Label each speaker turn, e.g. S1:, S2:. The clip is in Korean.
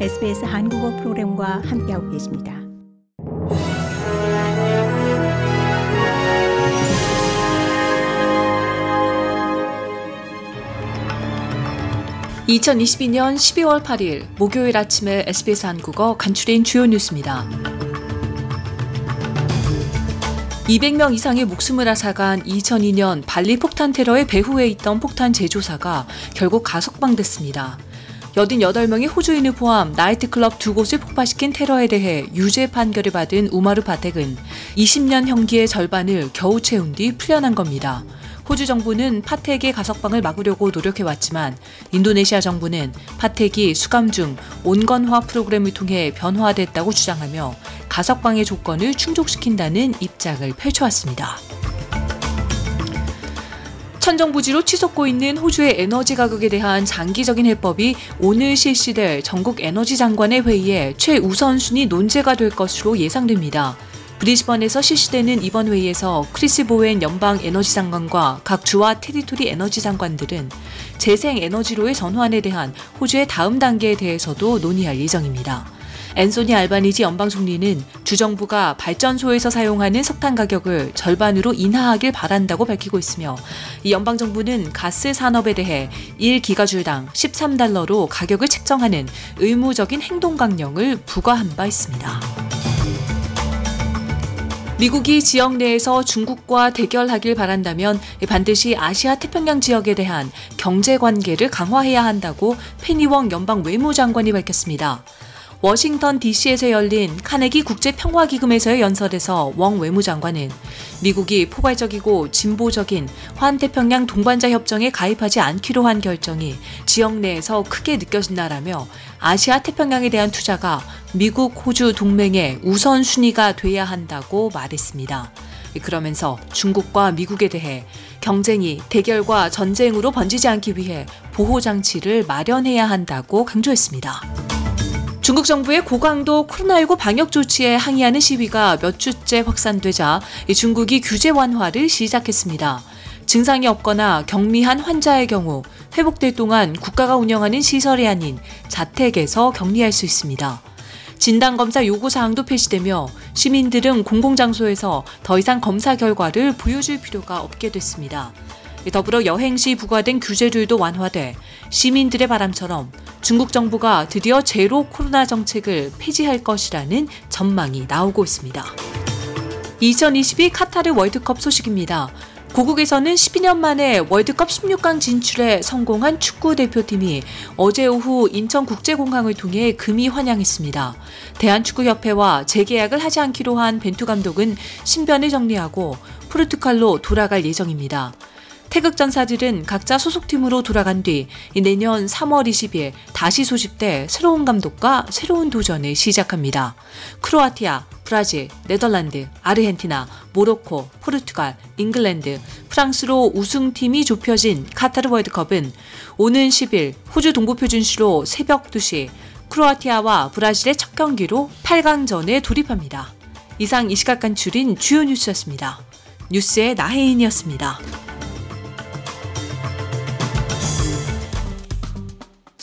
S1: SBS 한국어 프로그램과 함께하고 계십니다.
S2: (2022년 12월 8일) 목요일 아침에 SBS 한국어 간추린 주요 뉴스입니다. 200명 이상의 목숨을 앗아간 2002년 발리 폭탄 테러의 배후에 있던 폭탄 제조사가 결국 가석방됐습니다. 88명의 호주인을 포함 나이트클럽 두 곳을 폭파시킨 테러에 대해 유죄 판결을 받은 우마르 파텍은 20년 형기의 절반을 겨우 채운 뒤 풀려난 겁니다. 호주 정부는 파텍의 가석방을 막으려고 노력해왔지만 인도네시아 정부는 파텍이 수감 중 온건화 프로그램을 통해 변화됐다고 주장하며 가석방의 조건을 충족시킨다는 입장을 펼쳐왔습니다. 천정부지로 치솟고 있는 호주의 에너지 가격에 대한 장기적인 해법이 오늘 실시될 전국 에너지 장관의 회의에 최우선순위 논제가 될 것으로 예상됩니다. 브리즈번에서 실시되는 이번 회의에서 크리스 보웬 연방 에너지 장관과 각 주와 테리토리 에너지 장관들은 재생 에너지로의 전환에 대한 호주의 다음 단계에 대해서도 논의할 예정입니다. 앤소니 알바니지 연방 총리는 주정부가 발전소에서 사용하는 석탄 가격을 절반으로 인하하길 바란다고 밝히고 있으며 이 연방 정부는 가스 산업에 대해 1기가줄당 13달러로 가격을 책정하는 의무적인 행동 강령을 부과한 바 있습니다. 미국이 지역 내에서 중국과 대결하길 바란다면 반드시 아시아 태평양 지역에 대한 경제 관계를 강화해야 한다고 페니웡 연방 외무장관이 밝혔습니다. 워싱턴 DC에서 열린 카네기 국제평화기금에서의 연설에서 웡 외무장관은 미국이 포괄적이고 진보적인 환태평양 동반자 협정에 가입하지 않기로 한 결정이 지역 내에서 크게 느껴진다라며 아시아 태평양에 대한 투자가 미국 호주 동맹의 우선순위가 돼야 한다고 말했습니다. 그러면서 중국과 미국에 대해 경쟁이 대결과 전쟁으로 번지지 않기 위해 보호 장치를 마련해야 한다고 강조했습니다. 중국 정부의 고강도 코로나19 방역 조치에 항의하는 시위가 몇 주째 확산되자 중국이 규제 완화를 시작했습니다. 증상이 없거나 경미한 환자의 경우 회복될 동안 국가가 운영하는 시설이 아닌 자택에서 격리할 수 있습니다. 진단검사 요구사항도 폐지되며 시민들은 공공장소에서 더 이상 검사 결과를 보여줄 필요가 없게 됐습니다. 더불어 여행 시 부과된 규제들도 완화돼 시민들의 바람처럼 중국 정부가 드디어 제로 코로나 정책을 폐지할 것이라는 전망이 나오고 있습니다. 2022 카타르 월드컵 소식입니다. 고국에서는 12년 만에 월드컵 16강 진출에 성공한 축구 대표팀이 어제 오후 인천국제공항을 통해 금이 환영했습니다. 대한축구협회와 재계약을 하지 않기로 한 벤투 감독은 신변을 정리하고 포르투갈로 돌아갈 예정입니다. 태극전사들은 각자 소속팀으로 돌아간 뒤 내년 3월 20일 다시 소집돼 새로운 감독과 새로운 도전을 시작합니다. 크로아티아, 브라질, 네덜란드, 아르헨티나, 모로코, 포르투갈, 잉글랜드, 프랑스로 우승팀이 좁혀진 카타르 월드컵은 오는 10일 호주 동부표준시로 새벽 2시 크로아티아와 브라질의 첫 경기로 8강전에 돌입합니다. 이상 이 시각 간추린 주요 뉴스였습니다. 뉴스의 나혜인이었습니다.